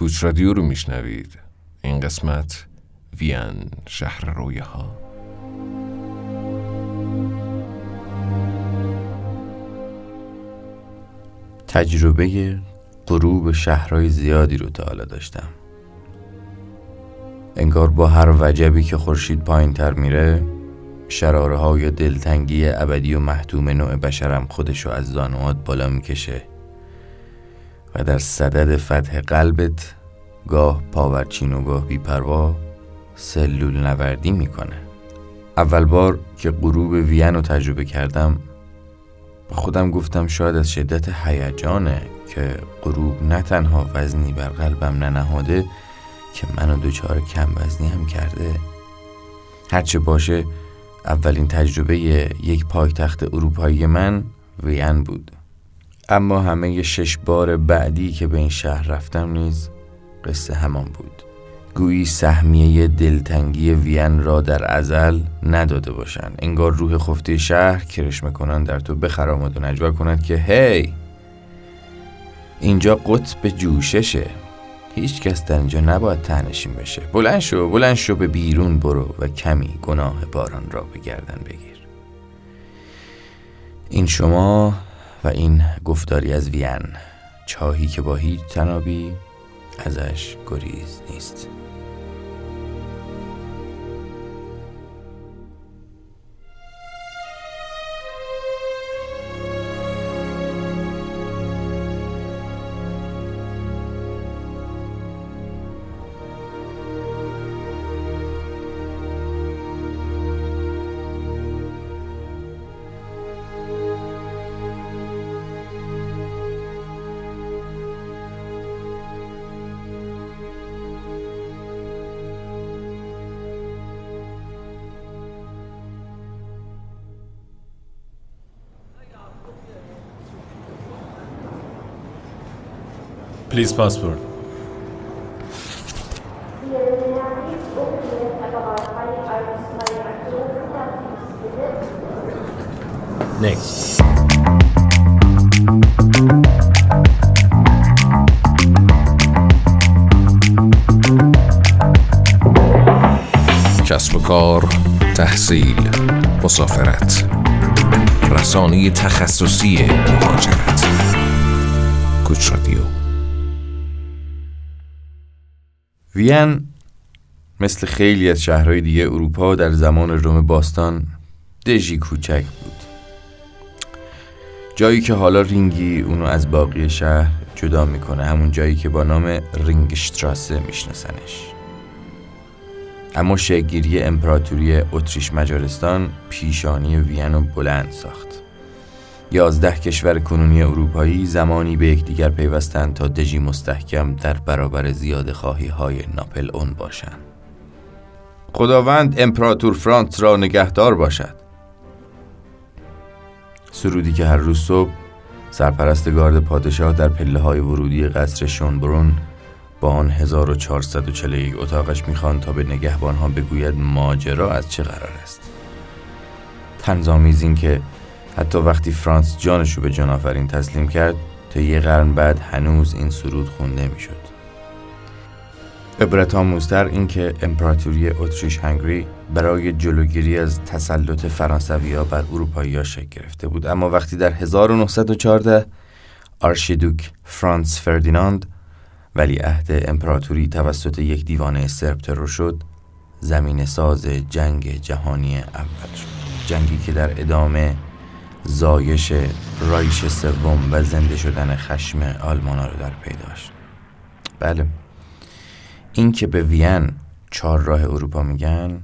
کوچ رادیو رو میشنوید. این قسمت وین شهر رویه ها تجربه غروب شهرهای زیادی رو تا حالا داشتم. انگار با هر وجبی که خورشید پایین تر میره شراره دلتنگی ابدی و محتوم نوع بشرم خودشو از زانوات بالا می‌کشه. و در صدد فتح قلبت گاه پاورچین و گاه بیپروا سلول نوردی می‌کنه. اول بار که غروب وین رو تجربه کردم با خودم گفتم شاید از شدت هیجانه که غروب نه تنها وزنی بر قلبم ننهاده که منو دچار کم وزنی هم کرده. هرچه باشه اولین تجربه یک پایتخت اروپایی من وین بود. اما همه شش بار بعدی که به این شهر رفتم نیز قصه همان بود. گویی سهمیه دلتنگی وین را در ازل نداده باشند. انگار روح خفته شهر کرشمه کنان در تو بخرامد و نجوا کند که هی! اینجا قطب جوششه. هیچ کس در اینجا نباید تنشین بشه. بلند شو بلند شو به بیرون برو و کمی گناه باران را به گردن بگیر. این شما و این گفتاری از وین چاهی که با هیچ تنابی ازش گریز نیست. Please passport. Next. کسب و کار تحصیل مسافرت رسانه تخصصی مهاجرت کوچ رادیو وین مثل خیلی از شهرهای دیگه اروپا در زمان روم باستان دژی کوچک بود. جایی که حالا رینگی اونو از باقی شهر جدا می‌کنه همون جایی که با نام رینگشتراسه میشناسنش. اما شگیری امپراتوری اتریش مجارستان پیشانی وین رو بلند ساخت. یازده کشور کنونی اروپایی زمانی به یکدیگر پیوستند تا دژی مستحکم در برابر زیاد خواهی های ناپل اون باشند. خداوند امپراتور فرانس را نگهدار باشد. سرودی که هر روز صبح سرپرست گارد پادشاه در پله های ورودی قصر شونبرون با آن 1441 اتاقش می‌خوان تا به نگهبان ها بگوید ماجرا از چه قرار است. تنظامیز این که حتی وقتی فرانس جانش رو به جان آفرین تسلیم کرد تا یه قرن بعد هنوز این سرود خونده می‌شد. عبرت آموزتر این که امپراتوری اتریش هنگری برای جلوگیری از تسلط فرانسوی بر اروپایی ها شکل گرفته بود اما وقتی در 1914 آرشیدوک فرانس فردیناند ولی عهد امپراتوری توسط یک دیوانه سرب ترور شد زمین ساز جنگ جهانی اول شد جنگی که در ادامه زایش رایش سوم و زنده شدن خشم آلمان رو در پیداش بله. این که به وین چهار راه اروپا میگن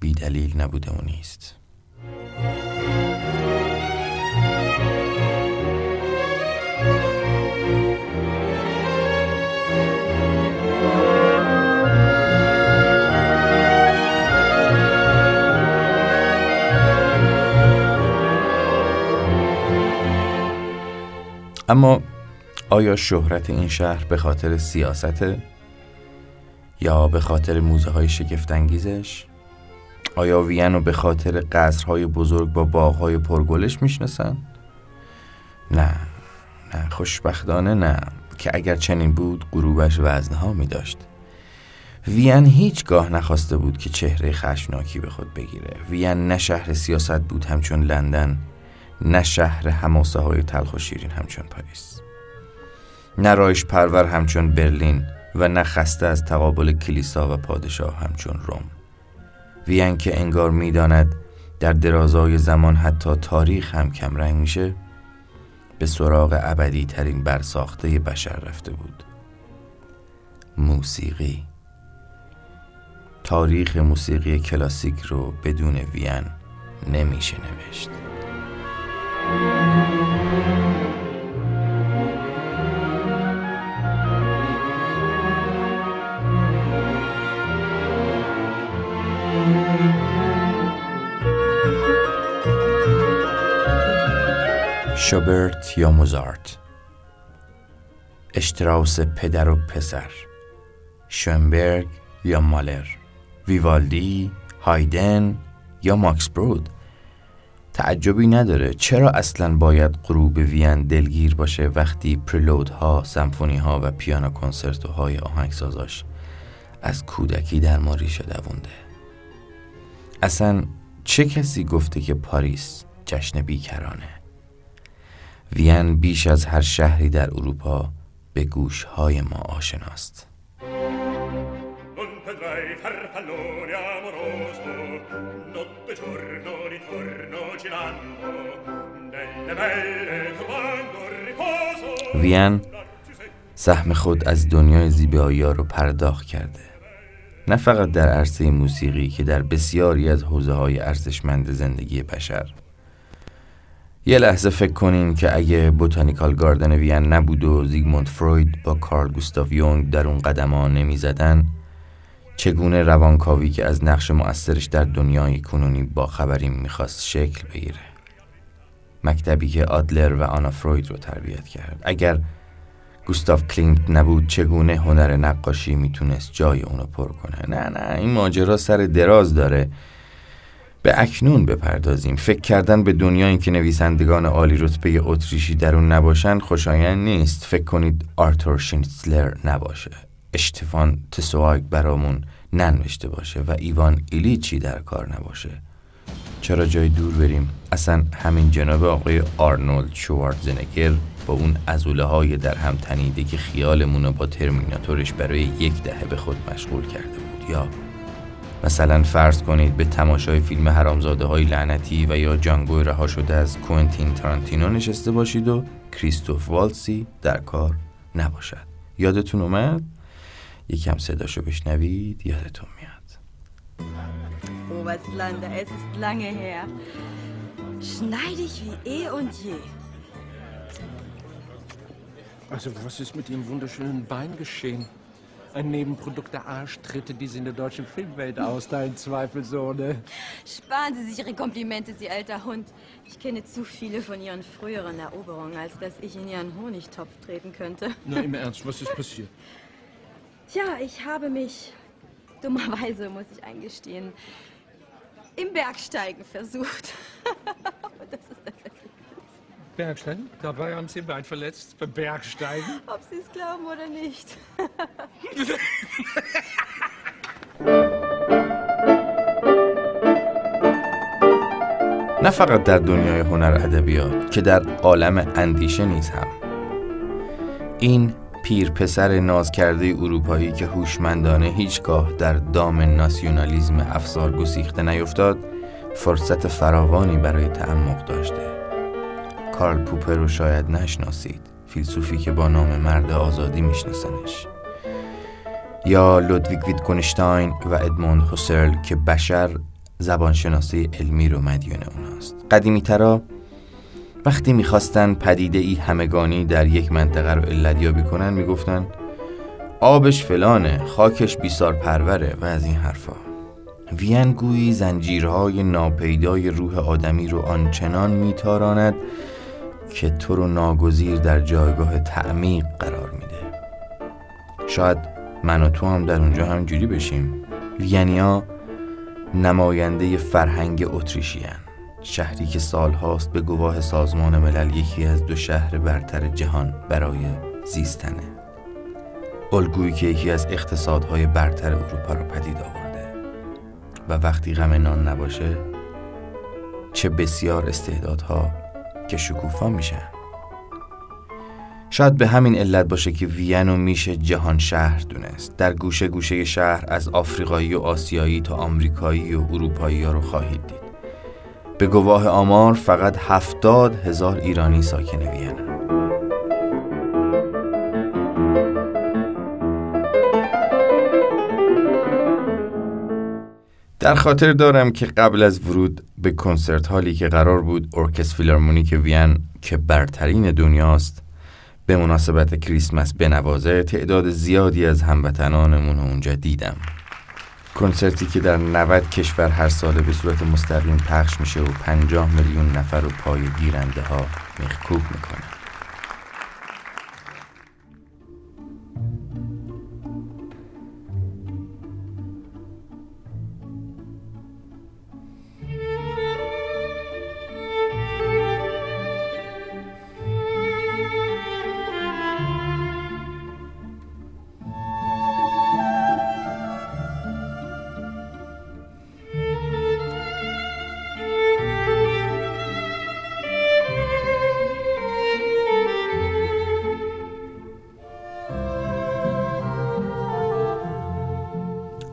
بی دلیل نبوده و نیست. اما آیا شهرت این شهر به خاطر سیاست یا به خاطر موزه های شگفتانگیزش؟ آیا وین رو به خاطر قصرهای بزرگ با باغهای پرگلش می‌شناسن؟ نه نه خوشبختانه نه که اگر چنین بود غروبش وزنها می داشت وین هیچگاه نخواسته بود که چهره خشمناکی به خود بگیره. وین نه شهر سیاست بود همچون لندن. نه شهر هماسه های تلخ و شیرین همچون پاریس. نه رایش پرور همچون برلین و نه خسته از تقابل کلیسا و پادشاه همچون روم. وین که انگار می‌داند در درازای زمان حتی تاریخ هم کمرنگ میشه به سراغ ابدی ترین برساخته بشر رفته بود. موسیقی. تاریخ موسیقی کلاسیک رو بدون وین نمیشه نوشت. شوبرت یا موزارت؟ اشتراوس پدر و پسر. شومبرگ یا مالر؟ ویوالدی هایدن یا ماکس برود؟ تعجبی نداره. چرا اصلا باید غروب وین دلگیر باشه وقتی پرلودها، سمفونی و پیانو کنسرتوهای آهنگسازاش از کودکی در ما ریشه دوونده؟ اصلا چه کسی گفته که پاریس جشن بیکرانه؟ وین بیش از هر شهری در اروپا به گوشهای ما آشناست. وین سهم خود از دنیای زیبایی رو پرداخت کرده. نه فقط در عرصه موسیقی که در بسیاری از حوزه های ارزشمند زندگی بشر. یه لحظه فکر کنین که اگه botanical garden وین نبود و زیگموند فروید با کارل گوستاف یونگ در اون قدم ها نمی زدن چگونه روانکاوی که از نقش مؤثرش در دنیای کنونی باخبرین می‌خواست شکل بگیره؟ مکتبی که آدلر و آنا فروید رو تربیت کرد. اگر گوستاف کلیمت نبود چگونه هنر نقاشی می‌تونست جای اونو پر کنه؟ نه نه این ماجرا سر دراز داره. به اکنون بپردازیم. فکر کردن به دنیایی که نویسندگان عالی رتبه اتریشی در اون نباشن خوشایند نیست. فکر کنید آرتور شینسلر نباشه. اشتفان تسواگ برامون ننوشته باشه و ایوان ایلیچی در کار نباشه. چرا جای دور بریم؟ اصلا همین جناب آقای آرنولد شوارتزنگر با اون ازوله های در هم تنیده که خیالمون با ترمیناتورش برای یک دهه به خود مشغول کرده بود یا؟ مثلا فرض کنید به تماشای فیلم حرامزاده های لعنتی و یا جانگوی رها شده از کوینتین تارانتینو نشسته باشید و کریستوف والسی در کار نباشد. یادتون اومد؟ یکم صداشو بشنوید یادتون میاد. Oberstlander, es ist lange her. Schneidig wie eh und je. Also, was ist mit Ihrem wunderschönen Bein geschehen? Ein Nebenprodukt der Arschtritte, die Sie in der deutschen Filmwelt austeilen, zweifelsohne. Sparen Sie sich Ihre Komplimente, Sie alter Hund. Ich kenne zu viele von Ihren früheren Eroberungen, als dass ich in Ihren Honigtopf treten könnte. Na, im Ernst, was ist passiert? Tja, ich habe mich, dummerweise muss ich eingestehen, im Bergsteigen versucht. das ist das Bergsteigen? Dabei haben Sie Ihr Bein verletzt? Beim Bergsteigen? Ob Sie es glauben oder nicht. نه فقط در دنیای هنر ادبیات که در عالم اندیشه نیز هم این پیر پسر ناز کرده اروپایی که هوشمندانه هیچگاه در دام ناسیونالیزم افسار گسیخته نیفتاد فرصت فراوانی برای تعمق داشته. کارل پوپر رو شاید نشناسید فیلسوفی که با نام مرد آزادی میشناسنش. یا لودویگ ویتگونشتاین و ادموند هوسرل که بشر زبانشناسی علمی رو مدیون اوناست. قدیمی ترا وقتی می‌خواستن پدیده ای همگانی در یک منطقه رو علت یابی کنن می‌گفتن آبش فلانه خاکش بیسار پروره و از این حرفا. وین گویی زنجیرهای ناپیدای روح آدمی رو آنچنان میتاراند که تو رو ناگزیر در جایگاه تعمیق قرار میده. شاید من و تو هم در اونجا همجوری بشیم. وینیا نماینده فرهنگ اتریشیان شهری که سالهاست به گواه سازمان ملل یکی از دو شهر برتر جهان برای زیستنه الگویی که یکی از اقتصادهای برتر اروپا را پدید آورده. و وقتی غم نان نباشه چه بسیار استعدادها که شکوفا میشن شاید به همین علت باشه که وین میشه جهان شهر دونست. در گوشه گوشه شهر از آفریقایی و آسیایی تا آمریکایی و اروپایی ها رو خواهید دید. به گواه آمار فقط هفتاد هزار ایرانی ساکن وین در خاطر دارم که قبل از ورود به concert hall ی که قرار بود ارکستر فیلارمونیک وین که برترین دنیاست به مناسبت کریسمس بنوازه تعداد زیادی از هموطنانمون اونجا دیدم. کنسرتی که در 90 کشور هر ساله به صورت مستقیم پخش میشه و 50 میلیون نفر رو پای گیرنده ها میخکوب می‌کنه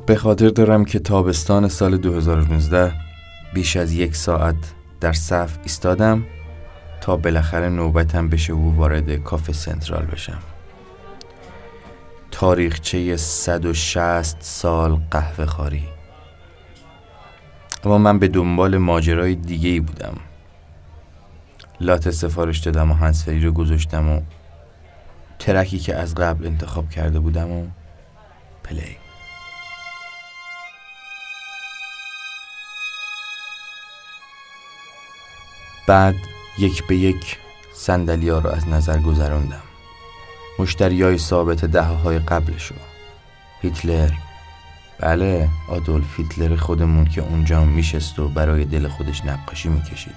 به خاطر دارم که تابستان سال 2019 بیش از یک ساعت در صف ایستادم تا بالاخره نوبتم بشه و وارد کافه سنترال بشم. تاریخچه 160 سال قهوه خاری اما من به دنبال ماجرای دیگه ای بودم. لات سفارش دادم و هنسفری رو گذاشتم و ترکی که از قبل انتخاب کرده بودم و پلی. بعد یک به یک سندلیا رو از نظر گذراندم. های ثابت دهه های قبلشو. هیتلر. بله آدولف هیتلر خودمون که اونجا میشست و برای دل خودش نقاشی می‌کشید.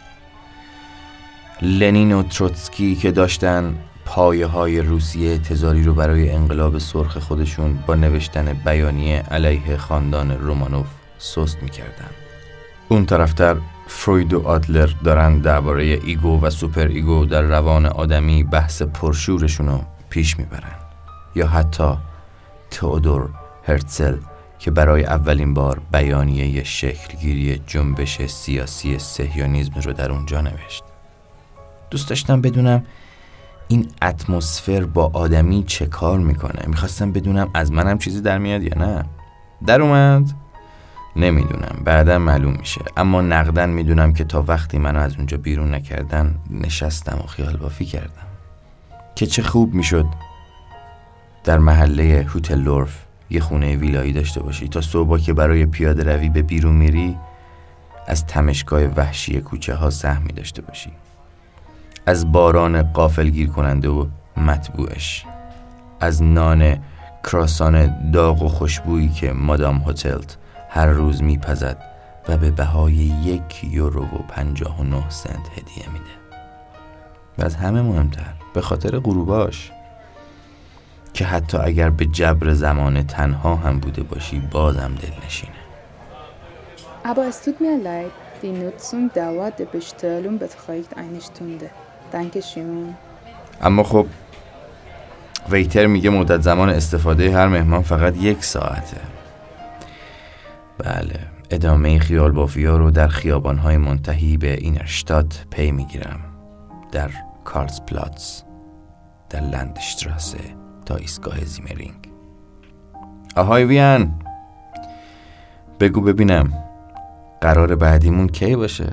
لنین و تروتسکی که داشتن پایه های روسیه تزاری رو برای انقلاب سرخ خودشون با نوشتن بیانیه علیه خاندان رومانوف سست می‌کردن. اون طرفتر فروید و آدلر دارن درباره ego و super ego در روان آدمی بحث پرشورشون رو پیش می‌برن. یا حتی تئودور هرتزل که برای اولین بار بیانیه شکلگیری جنبش سیاسی صهیونیزم رو در اونجا نوشت. دوست داشتم بدونم این اتمسفر با آدمی چه کار می‌کنه. می‌خواستم بدونم از منم چیزی در میاد یا نه. در اومد. نمی‌دونم. بعدا معلوم میشه. اما نقدن می‌دونم که تا وقتی منو از اونجا بیرون نکردن نشستم و خیال بافی کردم. که چه خوب می‌شد در محله هوتل لورف یه خونه ویلایی داشته باشی. تا صبح که برای پیاده روی به بیرون میری از تمشگاه وحشی کوچه ها سهمی داشته باشی. از باران قافل گیر کننده و مطبوعش. از نان کراسان داغ و خوشبویی که مادام هتلت هر روز میپزد و به بهای یک یورو و پنجاه و نه سنت هدیه میده و از همه مهمتر به خاطر غروباش که حتی اگر به جبر زمان تنها هم بوده باشی بازم دل نشینه Aber es tut mir leid, die Nutzung dauert der Bestellung beträgt eine Stunde. Dankeschön. اما خب ویتر میگه مدت زمان استفاده هر مهمان فقط یک ساعته بله. ادامه خیال بافیا رو در های منتهی به اینرشتات پی می‌گیرم. در کارلز پلاتس در لندشتراسه تا ایستگاه زیمرینگ. آهای وین! بگو ببینم. قرار بعدیمون کی باشه؟